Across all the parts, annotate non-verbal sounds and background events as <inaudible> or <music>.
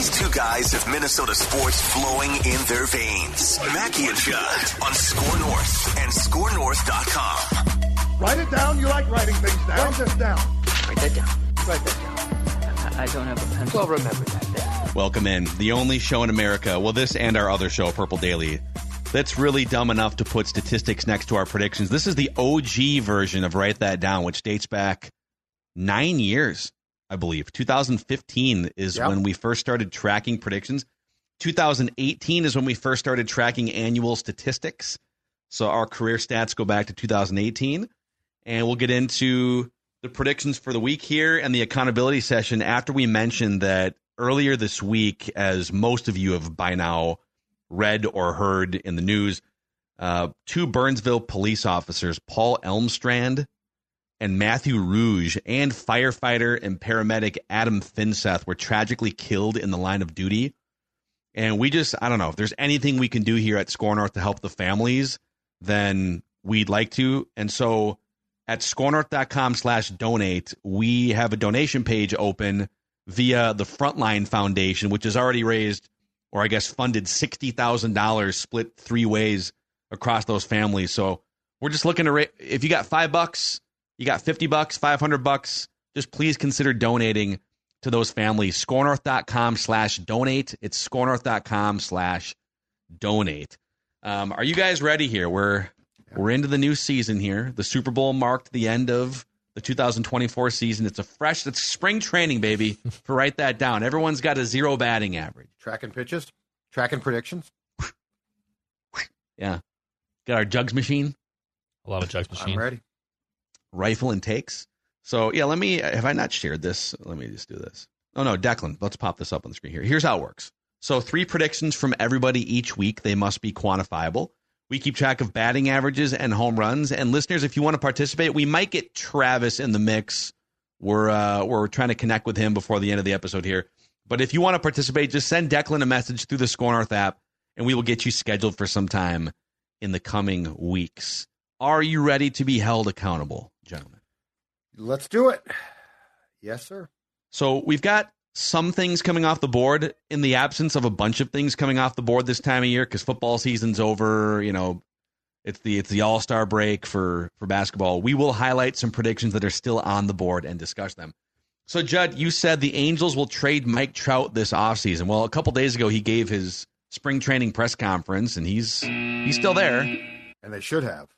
These two guys have Minnesota sports flowing in their veins. Mackey and Judd on Score North and ScoreNorth.com. Write it down. You like writing things down. Write this down. Write that down. Write that down. I, I don't have a pencil. Well, remember that. Welcome in. The only show in America, well, this and our other show, Purple Daily, that's really dumb enough to put statistics next to our predictions. This is the OG version of Write That Down, which dates back nine years, I believe. 2015 is Yep. when we first started tracking predictions. 2018 is when we first started tracking annual statistics. So our career stats go back to 2018. And we'll get into the predictions for the week here and the accountability session after we mentioned that earlier this week, as most of you have by now read or heard in the news, uh, two Burnsville police officers, Paul Elmstrand and Matthew Ruge, and firefighter and paramedic Adam Finseth were tragically killed in the line of duty. And we just, I don't know, if there's anything we can do here at Score North to help the families, then we'd like to. And so at scorenorth.com slash donate, we have a donation page open via the Frontline Foundation, which has already raised, or I guess funded $60,000 split three ways across those families. So we're just looking to, ra- if you got five bucks, you got 50 bucks, 500 bucks, just please consider donating to those families. Scorenorth.com slash donate. It's scorenorth.com slash donate. Um, are you guys ready here? We're we're into the new season here. The Super Bowl marked the end of the 2024 season. It's a fresh, it's spring training, baby. <laughs> For write that down. Everyone's got a zero batting average. Tracking pitches. Tracking predictions. <laughs> Yeah, got our jugs machine, A lot of jugs I'm machine. ready. Rifle and takes. So yeah, let me. Have I not shared this? Let me just do this. Oh no, Declan. Let's pop this up on the screen here. Here's how it works. So three predictions from everybody each week. They must be quantifiable. We keep track of batting averages and home runs. And listeners, if you want to participate, we might get Travis in the mix. We're uh, we're trying to connect with him before the end of the episode here. But if you want to participate, just send Declan a message through the Score North app, and we will get you scheduled for some time in the coming weeks. Are you ready to be held accountable, gentlemen? Let's do it. Yes, sir. So we've got some things coming off the board in the absence of a bunch of things coming off the board this time of year because football season's over. You know, it's the it's the All Star break for for basketball. We will highlight some predictions that are still on the board and discuss them. So Judd, you said the Angels will trade Mike Trout this offseason. Well, a couple days ago he gave his spring training press conference and he's he's still there. And they should have.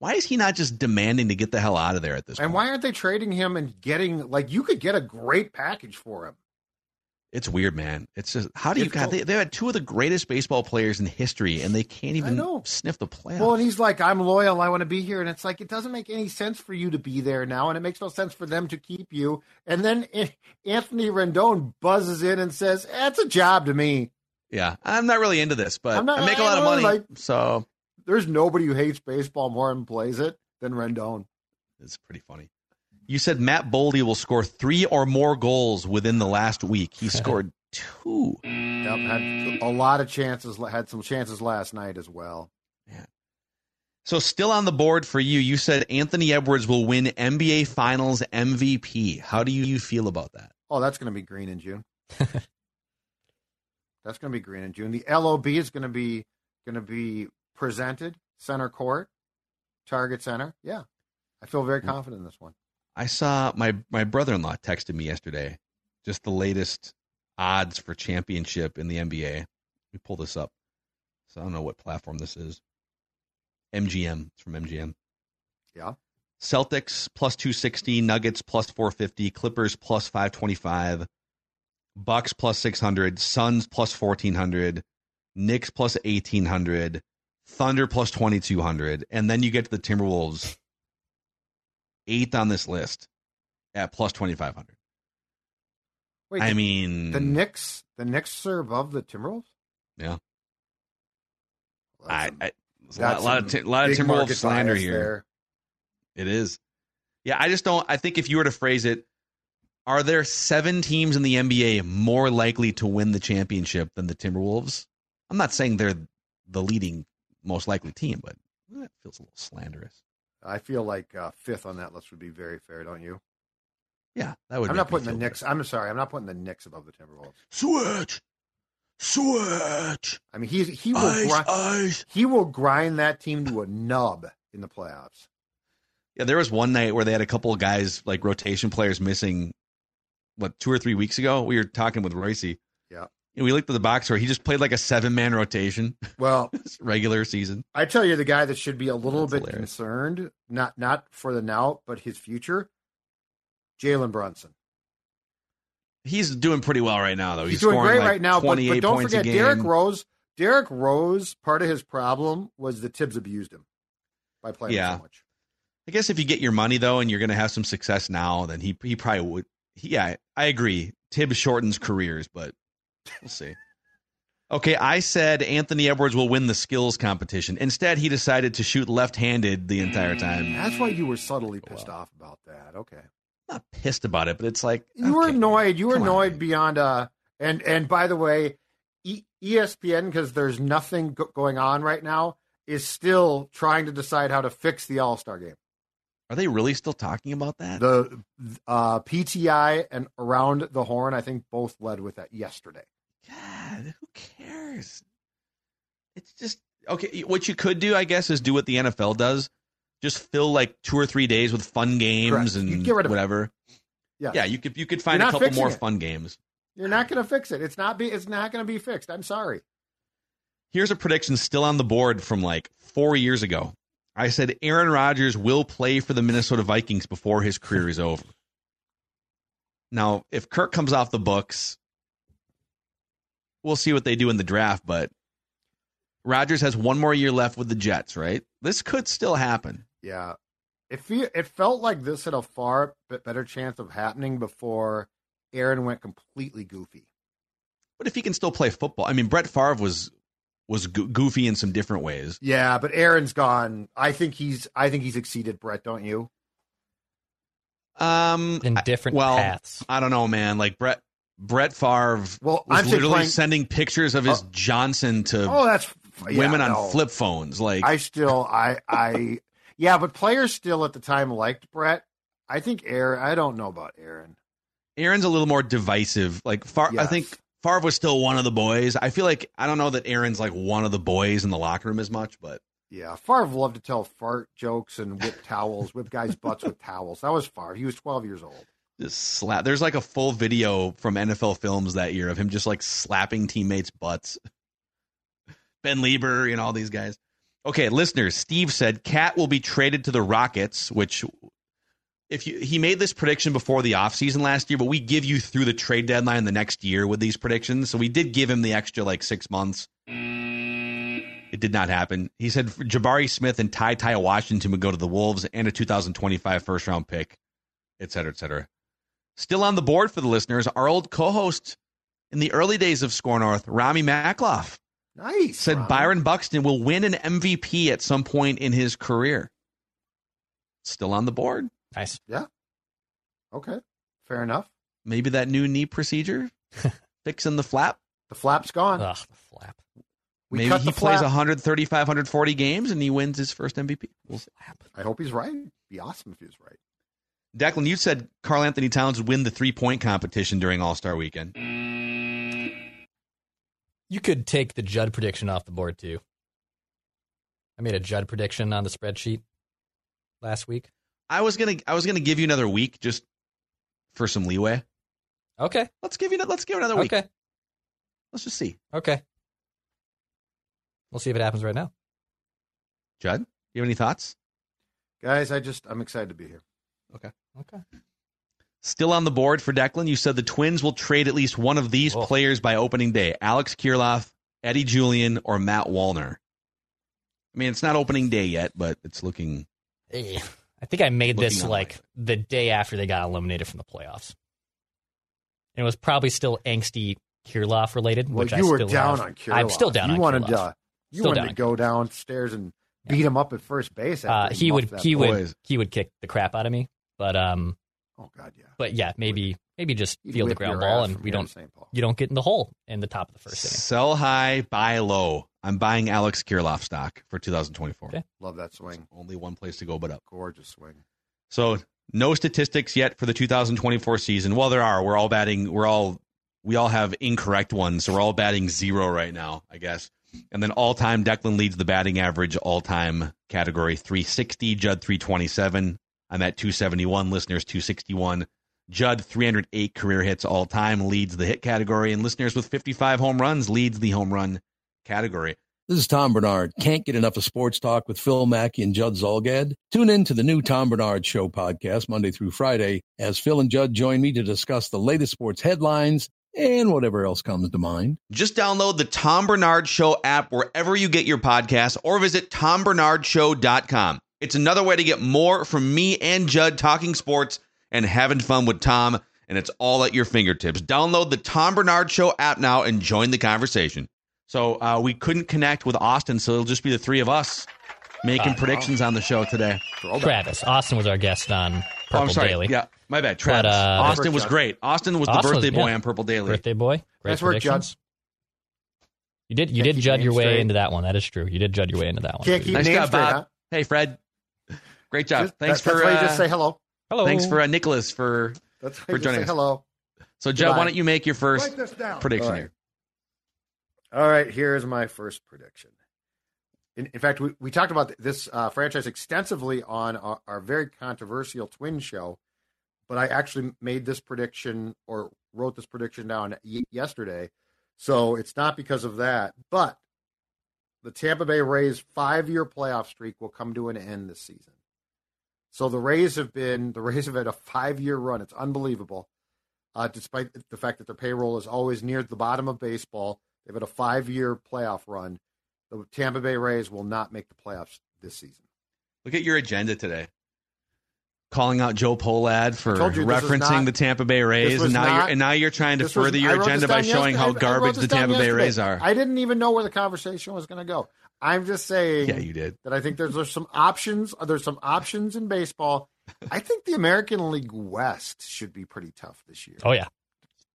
Why is he not just demanding to get the hell out of there at this And point? why aren't they trading him and getting like you could get a great package for him? It's weird, man. It's just how do you cool. they, they had two of the greatest baseball players in history, and they can't even know. sniff the playoffs. Well, and he's like, I'm loyal. I want to be here. And it's like, it doesn't make any sense for you to be there now. And it makes no sense for them to keep you. And then <laughs> Anthony Rendon buzzes in and says, That's a job to me. yeah, I'm not really into this, but not- I make a lot of money, like- so There's nobody who hates baseball more and plays it than Rendon. it's pretty funny. You said Matt Boldy will score three or more goals within the last week. He <laughs> scored two. Yep, had a lot of chances, had some chances last night as well. Yeah. So still on the board for you. You said Anthony Edwards will win NBA Finals MVP. How do you feel about that? Oh, that's going to be green in June. <laughs> that's going to be green in June. The LOB is going to be going to be presented center court, Target Center. Yeah, I feel very mm. confident in this one. I saw my my brother in law texted me yesterday, just the latest odds for championship in the NBA. Let me pull this up. So I don't know what platform this is. MGM. It's from MGM. Yeah. Celtics plus 260, Nuggets plus 450, Clippers plus 525, Bucks plus 600, Suns plus 1400, Knicks plus 1800, Thunder plus 2200, and then you get to the Timberwolves eighth on this list at plus 2500. Wait, I the, mean, the Knicks, the Knicks are above the Timberwolves. Yeah. Well, I, I, a lot, lot of lot of Timberwolves slander here. there. It is. Yeah, I just don't. I think if you were to phrase it, are there seven teams in the NBA more likely to win the championship than the Timberwolves? I'm not saying they're the leading most likely team, but that feels a little slanderous. I feel like uh, fifth on that list would be very fair, don't you? Yeah, that would. I'm not putting the Knicks. better. I'm sorry. I'm not putting the Knicks above the Timberwolves. Switch, switch, I mean, he he will grind, ice. he will grind that team to a nub in the playoffs. Yeah, there was one night where they had a couple of guys like rotation players missing. What two or three weeks ago, we were talking with Royce. Yeah. And we looked at the box score. He just played like a seven man rotation Well, <laughs> regular season. I tell you, the guy that should be a little That's bit hilarious. concerned, not not for the now, but his future, Jalen Brunson. He's doing pretty well right now, though. He's, He's, doing scoring great like right now, but, 28 but don't forget. Derrick Rose. Derrick Rose, part of his problem was the Thibs abused him by playing Yeah. so much. I guess if you get your money though, and you're going to have some success now, then he he probably would. He, yeah, I agree. Thibs shortens careers, but we'll see. Okay, I said Anthony Edwards will win the skills competition. Instead, he decided to shoot left-handed the entire time. That's why you were subtly pissed off about that. Okay. Not pissed about it, but it's like You were annoyed. You were come on, annoyed beyond uh and and by the way, e- ESPN because there's nothing go- going on right now is still trying to decide how to fix the All Star game. Are they really still talking about that? The uh, PTI and Around the Horn, I think, both led with that yesterday. God, who cares? It's just okay. What you could do, I guess, is do what the NFL does. Just fill like two or three days with fun games Correct. And get rid of whatever. Yes. Yeah, you could you could find a couple more it. fun games. You're not going to fix it. It's not be. It's not going to be fixed. I'm sorry. Here's a prediction still on the board from like four years ago. I said Aaron Rodgers will play for the Minnesota Vikings before his career is over. Now, if Kirk comes off the books, we'll see what they do in the draft, but Rodgers has one more year left with the Jets, right? This could still happen. Yeah. It fe- it felt like this had a far bit better chance of happening before Aaron went completely goofy. But if he can still play football, I mean, Brett Favre was was go- goofy in some different ways. Yeah, but Aaron's gone. I think he's I think he's exceeded Brett, don't you? Um, in I- different well, paths. I don't know, man. Like Brett Brett Favre Well, was I'm literally playing- sending pictures of his Oh. Johnson to Oh, that's yeah, women on no. flip phones. Like, I still I I yeah, but players still at the time liked Brett. I think Aaron. I don't know about Aaron. Aaron's a little more divisive. Like, Far, I think Favre was still one of the boys. I feel like I don't know that Aaron's like one of the boys in the locker room as much, but Yeah, Favre loved to tell fart jokes and whip towels, whip guys' butts with towels. That was Favre. He was 12 years old. Slap. There's like a full video from NFL films that year of him just like slapping teammates' butts. <laughs> Ben Leber and all these guys. Okay, listeners, Steve said KAT will be traded to the Rockets, which if you he made this prediction before the offseason last year, but we give you through the trade deadline the next year with these predictions. So we did give him the extra like six months. It did not happen. He said Jabari Smith and Ty Ty Washington would go to the Wolves and a 2025 first round pick, et cetera, et cetera. Still on the board for the listeners, our old co-host in the early days of Score North, Rami Makloff, Nice. said Ron. Byron Buxton will win an MVP at some point in his career. Still on the board. Nice. Yeah. Okay, fair enough. Maybe that new knee procedure, <laughs> fixing the flap. The flap's gone. Ugh, the flap. we Maybe he plays flap. 135, 140 games and he wins his first MVP. We'll see. I hope he's right. Be awesome if he was right. Declan, you said Karl-Anthony Towns would win the three point competition during All Star Weekend. You could take the Judd prediction off the board too. I made a Judd prediction on the spreadsheet last week. I was gonna I was gonna give you another week just for some leeway. Okay. Let's give you let's give another week. Okay. Let's just see. Okay. We'll see if it happens right now. Judd, you have any thoughts? Guys, I just I'm excited to be here. Okay. Still on the board for Declan, you said the Twins will trade at least one of these Oh. players by opening day Alex Kirilloff, Eddie Julien, or Matt Wallner. I mean, it's not opening day yet, but it's looking. Eh, I think I made this Looking like the day after they got eliminated from the playoffs. And it was probably still angsty Kirilloff related, Well, which you I were still down have. on Kirilloff. I'm still down you on wanted Kirilloff. to you Still wanted down to go downstairs and beat him up at first base. Uh, after he would that he ball. would he would kick the crap out of me, but um, Oh God, yeah. but yeah, maybe maybe just He'd field the ground ball and we don't St. Paul. you don't get in the hole in the top of the first inning. Sell high, buy low. I'm buying Alex Kirilloff stock for 2024. Okay. Love that swing. Only one place to go but up. Gorgeous swing. So no statistics yet for the 2024 season. Well, there are. We're all batting. We're all we all have incorrect ones, so we're all batting zero right now, I guess. And then all time, Declan leads the batting average all time category 360, Judd 327. I'm at 271, listeners 261. Judd 308 career hits all time leads the hit category, and listeners with 55 home runs leads the home run category. This is Tom Bernard. Can't get enough of sports talk with Phil Mackey and Judd Zulgad? Tune in to the new Tom Bernard Show podcast Monday through Friday as Phil and Judd join me to discuss the latest sports headlines and whatever else comes to mind. Just download the Tom Bernard Show app wherever you get your podcasts or visit tombernardshow.com. It's another way to get more from me and Judd talking sports and having fun with Tom, and it's all at your fingertips. Download the Tom Bernard Show app now and join the conversation. So uh, we couldn't connect with Austin, so it'll just be the three of us making Uh, predictions on the show today. Travis Austin was our guest on Oh, Purple I'm sorry. Daily. Yeah, my bad. Travis. uh, Austin was great. Austin was the Austin was- birthday boy yeah. on Purple Daily. Birthday boy. Great Nice work, Judd. You did you Can't did keep judge your way straight. into that one. That is true. You did judge your way into that one. Can't keep Nice names job, straight, Bob. huh? Hey, Fred. Great job. Just- thanks that- for That's why you uh, just say hello. Hello. thanks for uh, Nicholas for That's why for you just joining say us. hello. So, Judd, why don't you make your first prediction All right. here? All right, here's my first prediction. In, in fact, we, we talked about this uh, franchise extensively on our, our very controversial twin show, but I actually made this prediction or wrote this prediction down y- yesterday. So it's not because of that, but the Tampa Bay Rays five year playoff streak will come to an end this season. So the Rays have been the Rays have had a five year run. It's unbelievable. Uh, despite the fact that their payroll is always near the bottom of baseball, they've had a five year playoff run. The Tampa Bay Rays will not make the playoffs this season. Look at your agenda today. Calling out Joe Polad for you referencing not- the Tampa Bay Rays, and now not- you're and now you're trying to This was- further your agenda by showing how. I- I garbage this the down Tampa Bay. Rays are. I didn't even know where the conversation was going to go. I'm just saying yeah, you did. that I think there's, there's some options. There's some options in baseball. I think the American League West should be pretty tough this year. Oh yeah.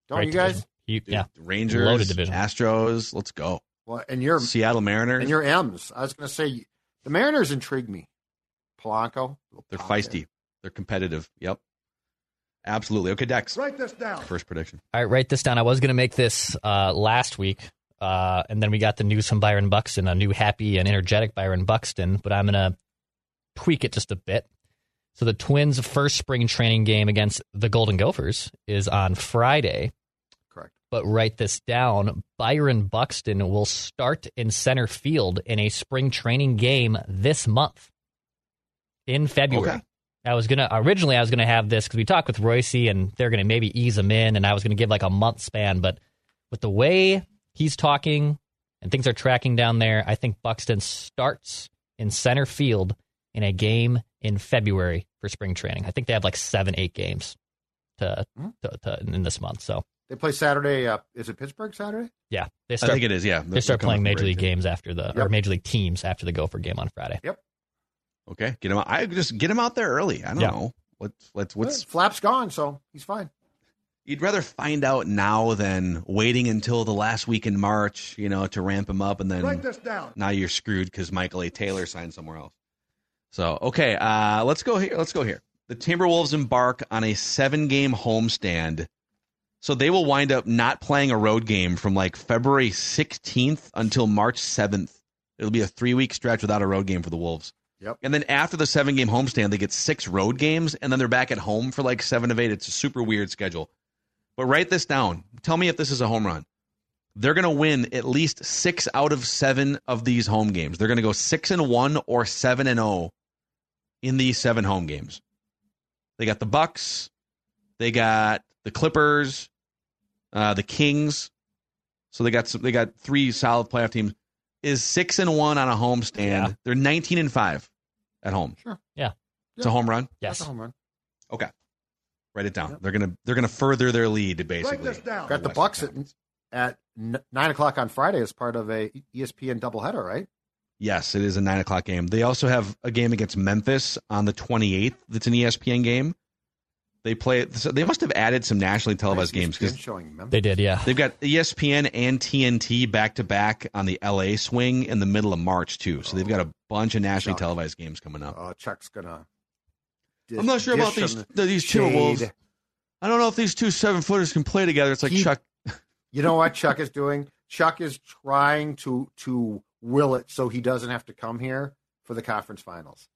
Don't Great you guys? division. You- Dude, yeah. Rangers, Loaded division. Astros. Let's go. Well, and your Seattle Mariners. and your M's. I was going to say the Mariners intrigue me. Polanco, They're feisty. They're competitive. Yep. Absolutely. Okay, Dex. Write this down. First prediction. All right, write this down. I was going to make this uh, last week, uh, and then we got the news from Byron Buxton, a new happy and energetic Byron Buxton, but I'm going to tweak it just a bit. So the Twins' first spring training game against the Golden Gophers is on Friday. Correct. But write this down. Byron Buxton will start in center field in a spring training game this month in February. Okay. I was gonna originally I was gonna have this because we talked with Royce and they're gonna maybe ease him in, and I was gonna give like a month span. But with the way he's talking and things are tracking down there, I think Buxton starts in center field in a game in February for spring training. I think they have like seven, eight games to, Hmm. to, to in this month. So They play Saturday. Uh, is it Pittsburgh Saturday? yeah, they I think it is. Yeah. they start They're playing major league great- games after the or major league teams after the Gopher game on Friday. Okay, get him out. I just get him out there early. I don't Yeah. know. Let's let's what's Flap's gone, so he's fine. you'd rather find out now than waiting until the last week in March, you know, to ramp him up and then down. now you're screwed because Michael A. Taylor signed somewhere else. So okay, uh, let's go here. Let's go here. The Timberwolves embark on a seven-game homestand, so they will wind up not playing a road game from like February 16th until March 7th. It'll be a three-week stretch without a road game for the Wolves. Yep. And then after the seven-game homestand, they get six road games, and then they're back at home for like seven of eight. It's a super weird schedule. But write this down. Tell me if this is a home run. They're going to win at least six out of seven of these home games. They're going to go six and one or seven and zero in these seven home games. They got the Bucks, they got the Clippers, uh, the Kings. So they got some, they got three solid playoff teams. Is six and one on a homestand. Yeah. They're nineteen and five at home. Sure. Yeah. It's a home run. Yes. That's a home run. Okay. Write it down. They're gonna they're gonna further their lead basically. Got the Western Bucks at, Conference. at n- nine o'clock on Friday as part of a ESPN doubleheader, right? Yes, it is a nine o'clock game. They also have a game against Memphis on the twenty eighth. That's an ESPN game. They play. So they must have added some nationally televised games because. They did, yeah. they've got ESPN and TNT back to back on the LA swing in the middle of March too. So they've got a bunch of oh, nationally Chuck. televised games coming up. Oh, Chuck's gonna. I'm not sure about these them these shade. Timberwolves. I don't know if these two seven footers can play together. It's like He- Chuck. <laughs> You know what Chuck is doing? Chuck is trying to to will it so he doesn't have to come here for the conference finals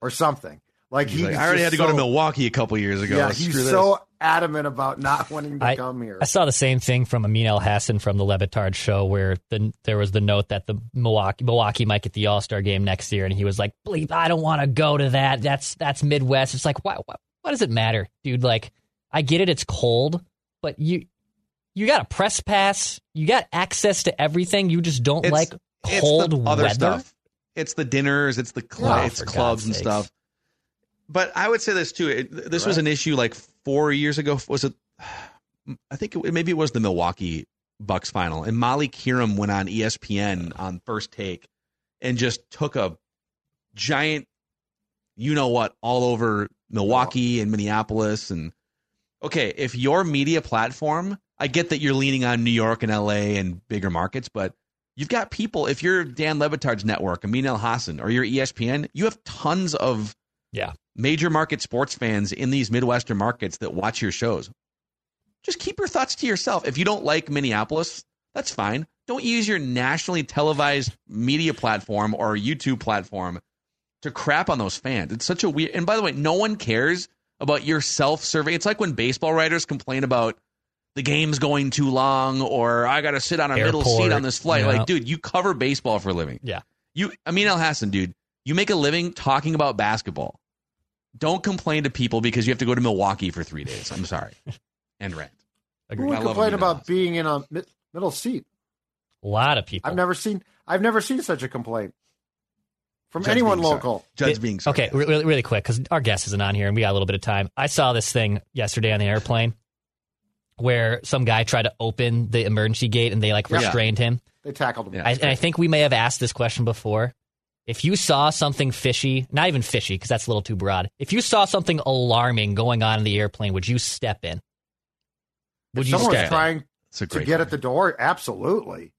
or something. Like He's he's like, I already had just to go to Milwaukee a couple years ago. Yeah, Screw he's this." so adamant about not wanting to I- come here. I saw the same thing from Amin El Hassan from the Le Batard show, where the, there was the note that the Milwaukee Milwaukee might get the All Star game next year, and he was like, "Bleep, I don't want to go to that. That's that's Midwest." It's like, why, why, what does it matter, dude? Like, I get it, it's cold, but you you got a press pass, you got access to everything. You just don't It's- like it's cold the other weather. stuff. It's the dinners, it's the cl- Oh, it's clubs God's and sakes. stuff. But I would say this too. It, this was an issue like four years ago. Was it? I think it, maybe it was the Milwaukee Bucks final, and Molly Qerim went on ESPN on First Take and just took a giant, you know what, all over Milwaukee and Minneapolis. And okay, if your media platform, I get that you're leaning on New York and LA and bigger markets, but you've got people. If you're Dan Le Batard's network, Amin El Hassan, or you're E ESPN, you have tons of Yeah. Major market sports fans in these Midwestern markets that watch your shows. Just keep your thoughts to yourself. If you don't like Minneapolis, that's fine. Don't use your nationally televised media platform or YouTube platform to crap on those fans. It's such a weird. And by the way, no one cares about your self survey. It's like when baseball writers complain about the game's going too long or I got to sit on a middle seat on this flight. yeah. Like, dude, you cover baseball for a living. Yeah. You, Amin El Hassan, dude, you make a living talking about basketball. Don't complain to people because you have to go to Milwaukee for three days. I'm sorry. <laughs> End rant. Who would complain about Hassan. being in a mid- middle seat? A lot of people. I've never seen. I've never seen such a complaint from Judge anyone being sar- local. Judge It- being okay, really, really quick because our guest isn't on here and we got a little bit of time. I saw this thing yesterday on the airplane where some guy tried to open the emergency gate and they like Yeah. restrained him. They tackled him. Yeah. I, and I think we may have asked this question before. If you saw something fishy, not even fishy because that's a little too broad. If you saw something alarming going on in the airplane, would you step in? Would if you someone was step trying It's to get point. at the door, absolutely.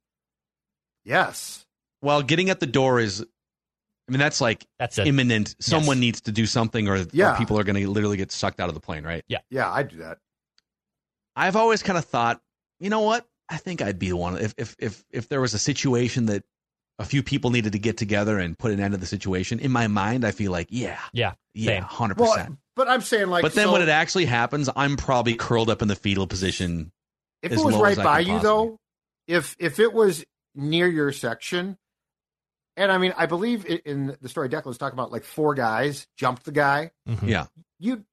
Yes. Well, getting at the door is, I mean, that's like That's it. imminent. Someone needs to do something, or, or Yeah. people are going to literally get sucked out of the plane, right? Yeah, Yeah, I'd do that. I've always kind of thought, you know what? I think I'd be the one if if if if there was a situation that a few people needed to get together and put an end to the situation. In my mind, I feel like, yeah, Yeah, yeah, hundred Well, percent. but I'm saying like. But then so when it actually happens, I'm probably curled up in the fetal position. if as it was low right by could you though, if if it was near your section, and I mean, I believe in the story Declan was talking about like four guys jumped the guy, Mhm. Yeah. you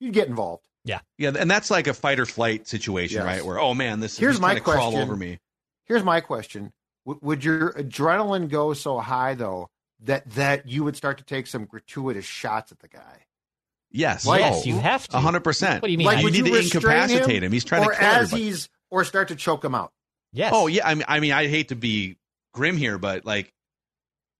you'd get involved. Yeah, yeah, and that's like a fight or flight situation, Yes. right? Where oh man, this Here's he's my trying to crawl over me. Here's my question: w- Would your adrenaline go so high though that that you would start to take some gratuitous shots at the guy? Yes, Like- yes, you have to. hundred percent. What do you mean? Like, I- you need you to restrain incapacitate him? He's trying or to kill as everybody. he's or start to choke him out. yes. Oh yeah, I mean, I mean, I hate to be grim here, but like,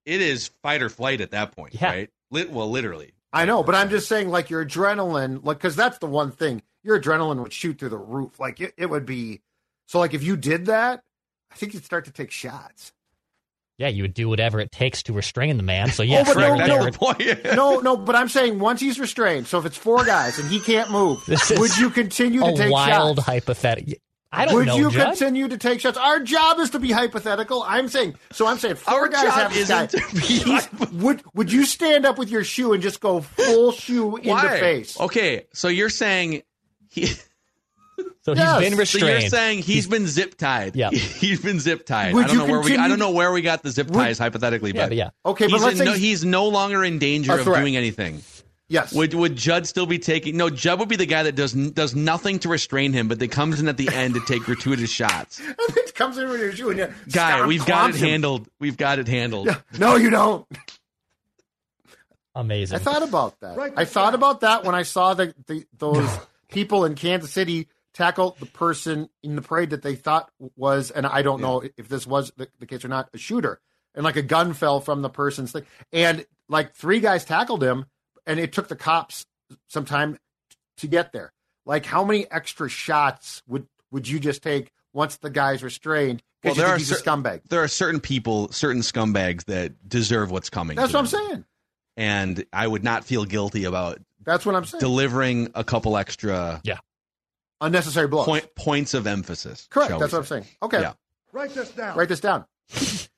it is fight or flight at that point, Yeah. right? Lit, well, literally. I know, but I'm just saying, like your adrenaline, like because that's the one thing your adrenaline would shoot through the roof. Like it, it would be. So, like if you did that, I think you'd start to take shots. Yeah, you would do whatever it takes to restrain the man. So oh, yes, but you're no, no. there. the point. No, no, but I'm saying once he's restrained. So if it's four guys and he can't move, <laughs> This would you continue to a take wild shots? hypothetical. I don't know. would know, you Judd. continue to take shots? Our job is to be hypothetical. I'm saying. So I'm saying four Our guys job have this guy. isn't to be He's- would Would you stand up with your shoe and just go full shoe in the face? Okay, so you're saying he So Yes. he's been restrained. So you're saying he's been zip tied? Yeah. <laughs> he's been zip tied. Would I don't you know where we. I don't know where we got the zip Would- ties hypothetically, yeah, but but yeah. Okay, but he's, let's in say no, he's no longer in danger of doing anything. yes. Would would Judd still be taking? No, Judd would be the guy that does does nothing to restrain him, but that comes in at the end to take gratuitous shots. <laughs> it comes in with your shoe and you Guy, stomp we've got it him. handled. We've got it handled. No, you don't. Amazing. I thought about that. Right. I thought about that when I saw the, the those people in Kansas City tackle the person in the parade that they thought was, and I don't know if this was the, the case or not, a shooter, and like a gun fell from the person's thing, and like three guys tackled him, and it took the cops some time to get there. Like, how many extra shots would would you just take once the guy's restrained? Well, there are he's a cer- scumbag. There are certain people, certain scumbags that deserve what's coming. That's to what I'm saying. And I would not feel guilty about That's what I'm saying. delivering a couple extra Unnecessary blows. point, points of emphasis. Correct. That's what I'm saying. Okay. Yeah. Write this down. Write this down. <laughs>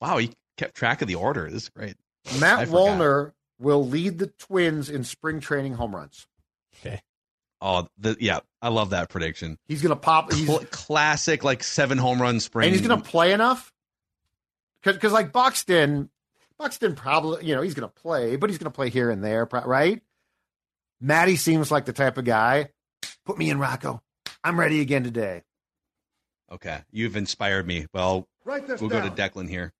Wow, he kept track of the order. This is great. Matt forgot. Wallner will lead the Twins in spring training home runs. Okay. Oh, the, yeah, I love that prediction. He's going to pop. He's, Cl- classic, like seven home run spring. and he's going to play enough. Because, like Buxton, Buxton probably, you know, he's going to play, but he's going to play here and there, right? Matty seems like the type of guy. Put me in, Rocco. I'm ready again today. Okay, you've inspired me. Well, Write this we'll go to Declan here.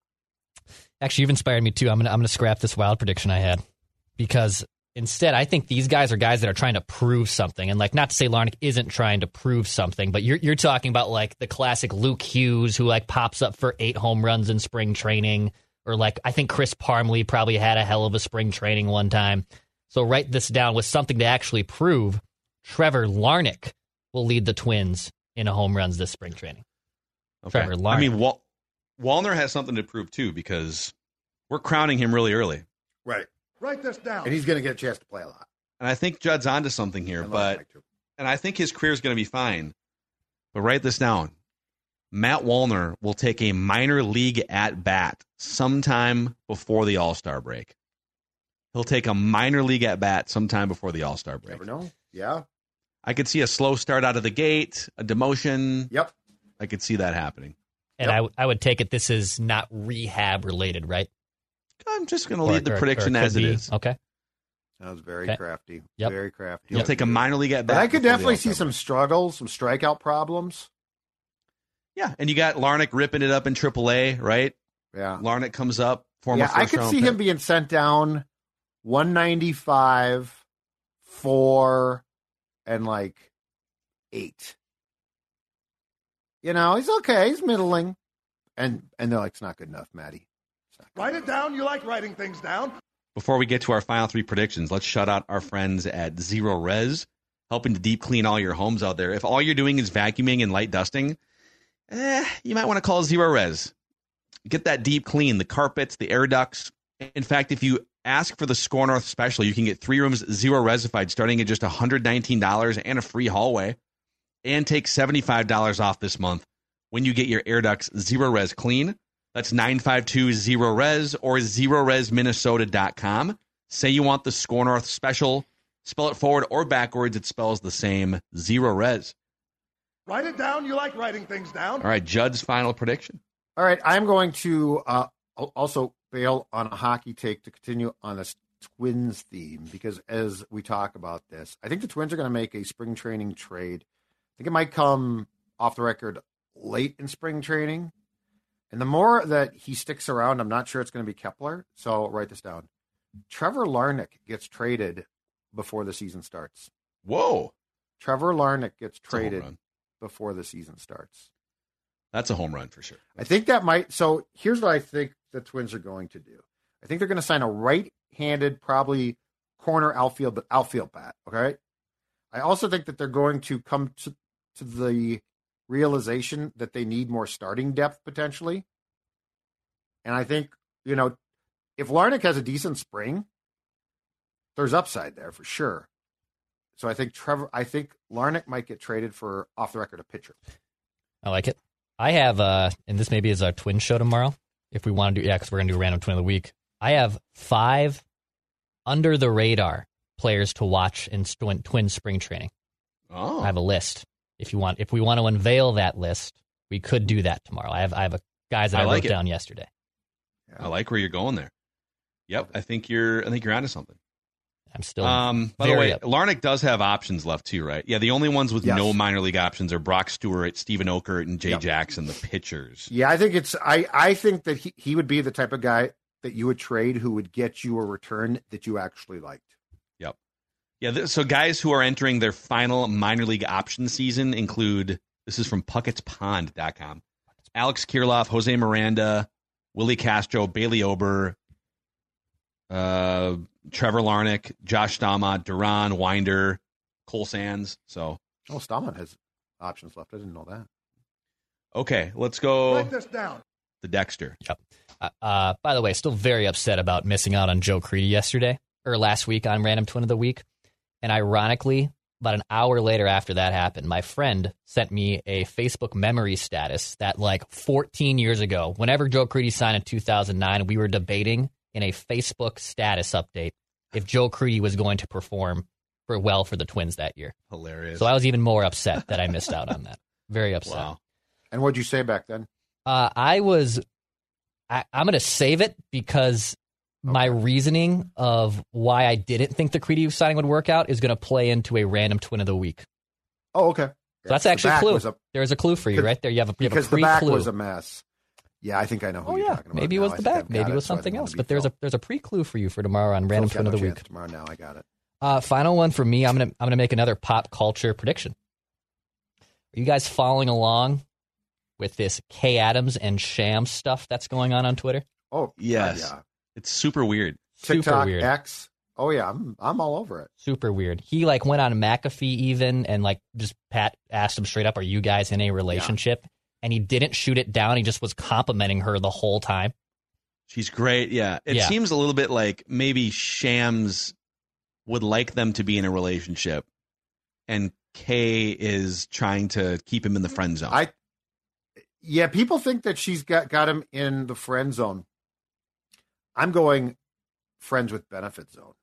Actually, you've inspired me too. I'm gonna I'm gonna scrap this wild prediction I had because instead, I think these guys are guys that are trying to prove something. And like, not to say Larnach isn't trying to prove something, but you're you're talking about like the classic Luke Hughes who like pops up for eight home runs in spring training, or like I think Chris Parmelee probably had a hell of a spring training one time. So write this down with something to actually prove. Trevor Larnach will lead the Twins in a home runs this spring training. Okay. Trevor I mean, Wal- Wallner has something to prove too because we're crowning him really early, Right. Write this down. And he's going to get a chance to play a lot. and I think Judd's onto something here. But Mike, and I think his career is going to be fine. But write this down. Matt Wallner will take a minor league at bat sometime before the All Star break. He'll take a minor league at bat sometime before the All Star break. Never know. Yeah. I could see a slow start out of the gate, a demotion. Yep. I could see that happening. And I, I would take it this is not rehab related, right? I'm just going to leave the or- prediction or could as it be. is. Okay. That was very Okay. crafty. Yep. Very crafty. You'll take a minor league at bat. I could definitely see some struggles, some strikeout problems. Yeah, and you got Larnach ripping it up in AAA, right? Yeah. Larnach comes up, former yeah, I could see pick. him being sent down 195, 4, and like 8. You know, he's okay. He's middling. And and they're like, it's not good enough, Maddie. It's not good Write it down. You like writing things down. Before we get to our final three predictions, let's shout out our friends at Zerorez, helping to deep clean all your homes out there. If all you're doing is vacuuming and light dusting, eh, you might want to call Zerorez. Get that deep clean, the carpets, the air ducts. In fact, if you ask for the Score North special, you can get three rooms zero resified starting at just $119 and a free hallway. And take $75 off this month when you get your air ducts zero res clean. That's 952 zero res or zeroresminnesota.com. Say you want the Score North special. Spell it forward or backwards. It spells the same zero res. Write it down. You like writing things down. All right, Judd's final prediction. All right, I'm going to uh, also bail on a hockey take to continue on this Twins theme because as we talk about this, I think the Twins are going to make a spring training trade. I think it might come off the record late in spring training. And the more that he sticks around, I'm not sure it's going to be Kepler. So write this down. Trevor Larnach gets traded before the season starts. Whoa. Trevor Larnach gets That's a home traded before the season starts. That's a home run for sure. I think that might. So here's what I think the Twins are going to do. I think they're going to sign a right-handed, probably corner outfield, but outfield bat. Okay. I also think that they're going to come to to the realization that they need more starting depth potentially. And I think you know, if Larnach has a decent spring, there's upside there for sure. So I think Trevor. I think Larnach might get traded for off the record a pitcher. I like it. I have, uh, and this maybe is our twin show tomorrow. If we want to do, yeah, because we're gonna do a random twin of the week. I have five under the radar players to watch in twin, twin spring training. Oh, I have a list. If you want, if we want to unveil that list, we could do that tomorrow. I have I have a guys that I I, like wrote it. down yesterday. I like where you're going there. Yep, I think you're. I think you're onto something. I'm still Um, by the way, up. Larnach does have options left too, right? Yeah, the only ones with Yes. no minor league options are Brock Stewart, Steven Okert, and Jay Yep. Jackson, the pitchers. Yeah, I think it's I I think that he, he would be the type of guy that you would trade who would get you a return that you actually liked. Yep. Yeah. Th- so guys who are entering their final minor league option season include this is from Puckett'sPond.com. Alex Kirilloff, Jose Miranda, Willi Castro, Bailey Ober, uh, Trevor Larnach, Josh Staumont, Duran, Winder, Cole Sands. So Oh, Staumont has options left. I didn't know that. okay, let's go Write this down. the Dexter. Yep. Uh, Uh, by the way, still very upset about missing out on Joe Crede yesterday or last week on Random Twin of the Week. And ironically, about an hour later after that happened, my friend sent me a Facebook memory status that, like 14 years ago, whenever Joe Crede signed in 2009, we were debating in a Facebook status update if Joe Crede was going to perform for well for the Twins that year. Hilarious. So I was even more upset that I missed out on that. Very upset. wow. And what'd you say back then? Uh, I was. I, I'm going to save it because my reasoning of why I didn't think the Crede signing would work out is going to play into a random twin of the week. Oh, okay. So that's actually a clue. a- There's a clue for you right there. You have a, you have a because the back pre-clue. was a mess. Yeah, I think I know who oh you're yeah, talking about. maybe it was I the think back. Maybe it was something didn't else. But be there's a there's a pre-clue for you for tomorrow on random Phil's got twin of the week. Tomorrow now, I got it. Uh, final one for me. I'm gonna I'm gonna make another pop culture prediction. Are you guys following along with this Kay Adams and Sham stuff that's going on on Twitter? Oh, God, Yes. yeah. It's super weird. Super TikTok weird. X. Oh yeah, I'm I'm all over it. super weird. He like went on McAfee even and like just Pat asked him straight up, "Are you guys in a relationship?" And he didn't shoot it down. He just was complimenting her the whole time. She's great. Yeah. It Yeah. seems a little bit like maybe Shams would like them to be in a relationship and Kay is trying to keep him in the friend zone. I yeah, people think that she's got got him in the friend zone. I'm going friends with benefit zone.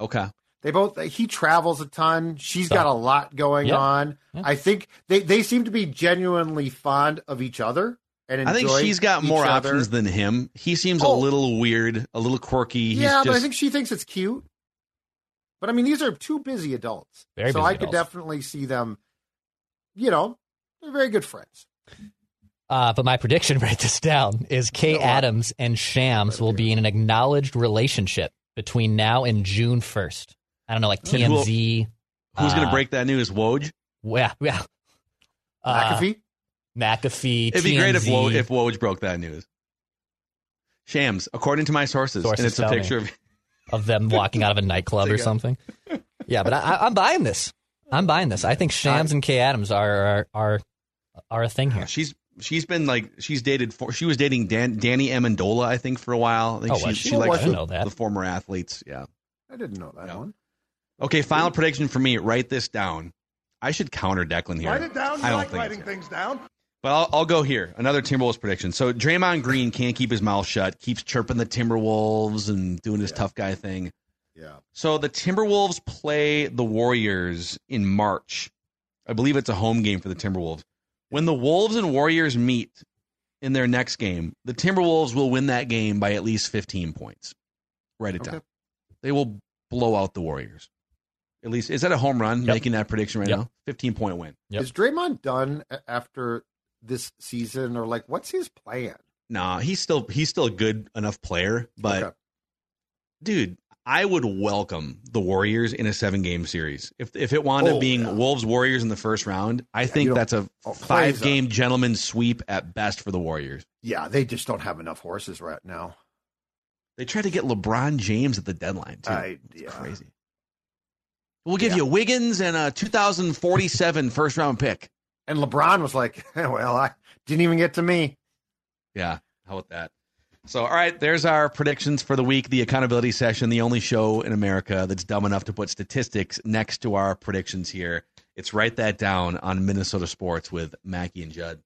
okay. They both he travels a ton. She's So- got a lot going Yeah. on. Yeah. I think they they seem to be genuinely fond of each other and I think she's got more other. options than him. He seems a Oh. little weird, a little quirky. He's yeah, but I think she thinks it's cute. But I mean, these are two busy adults, Very so busy I could definitely see them. You know, they're very good friends. Uh, but my prediction, <laughs> write this down, is Kay Go on. Adams and Shams will be in an acknowledged relationship between now and June first. I don't know, like And who- TMZ. who's going to uh, break that news? Woj? Yeah, yeah. Uh, McAfee. McAfee. It'd be great if Woj, if Woj broke that news. Shams, according to my sources, Sources and it's a picture of <laughs> of them walking out of a nightclub <laughs> or Together. something. Yeah, but I, I, I'm buying this. I'm buying this. I think Shams and Kay Adams are are are, are a thing here. She's she's been like she's dated for she was dating Dan, Danny Amendola I think for a while. I think Oh, she, was she she? likes I didn't the, know that. the former athletes. Yeah. I didn't know that Yeah. one. Okay, final prediction for me. Write this down. I should counter Declan here. Write it down. You I don't like think writing things down. But I'll, I'll go here. Another Timberwolves prediction. So Draymond Green can't keep his mouth shut. Keeps chirping the Timberwolves and doing his tough guy thing. Yeah. So the Timberwolves play the Warriors in March. I believe it's a home game for the Timberwolves. When the Wolves and Warriors meet in their next game, the Timberwolves will win that game by at least 15 points. Write it Okay. down. They will blow out the Warriors. At least is that a home run Yep. making that prediction right Yep. now? 15 point win. Yep. Is Draymond done after this season, or like, what's his plan? Nah, he's still he's still a good enough player, but Okay. dude, I would welcome the Warriors in a seven game series. If if it wound Oh, up being yeah. Wolves Warriors in the first round, I you think that's a oh, Clay's five game gentleman's sweep at best for the Warriors. yeah, they just don't have enough horses right now. They tried to get LeBron James at the deadline too. I It's yeah. crazy. We'll give Yeah. you Wiggins and a 2047 <laughs> first round pick. And LeBron was like, <laughs> "Well, I didn't even get to me." Yeah, how about that? So, all right, there's our predictions for the week, the accountability session, the only show in America that's dumb enough to put statistics next to our predictions here. It's write that down on Minnesota Sports with Mackey and Judd.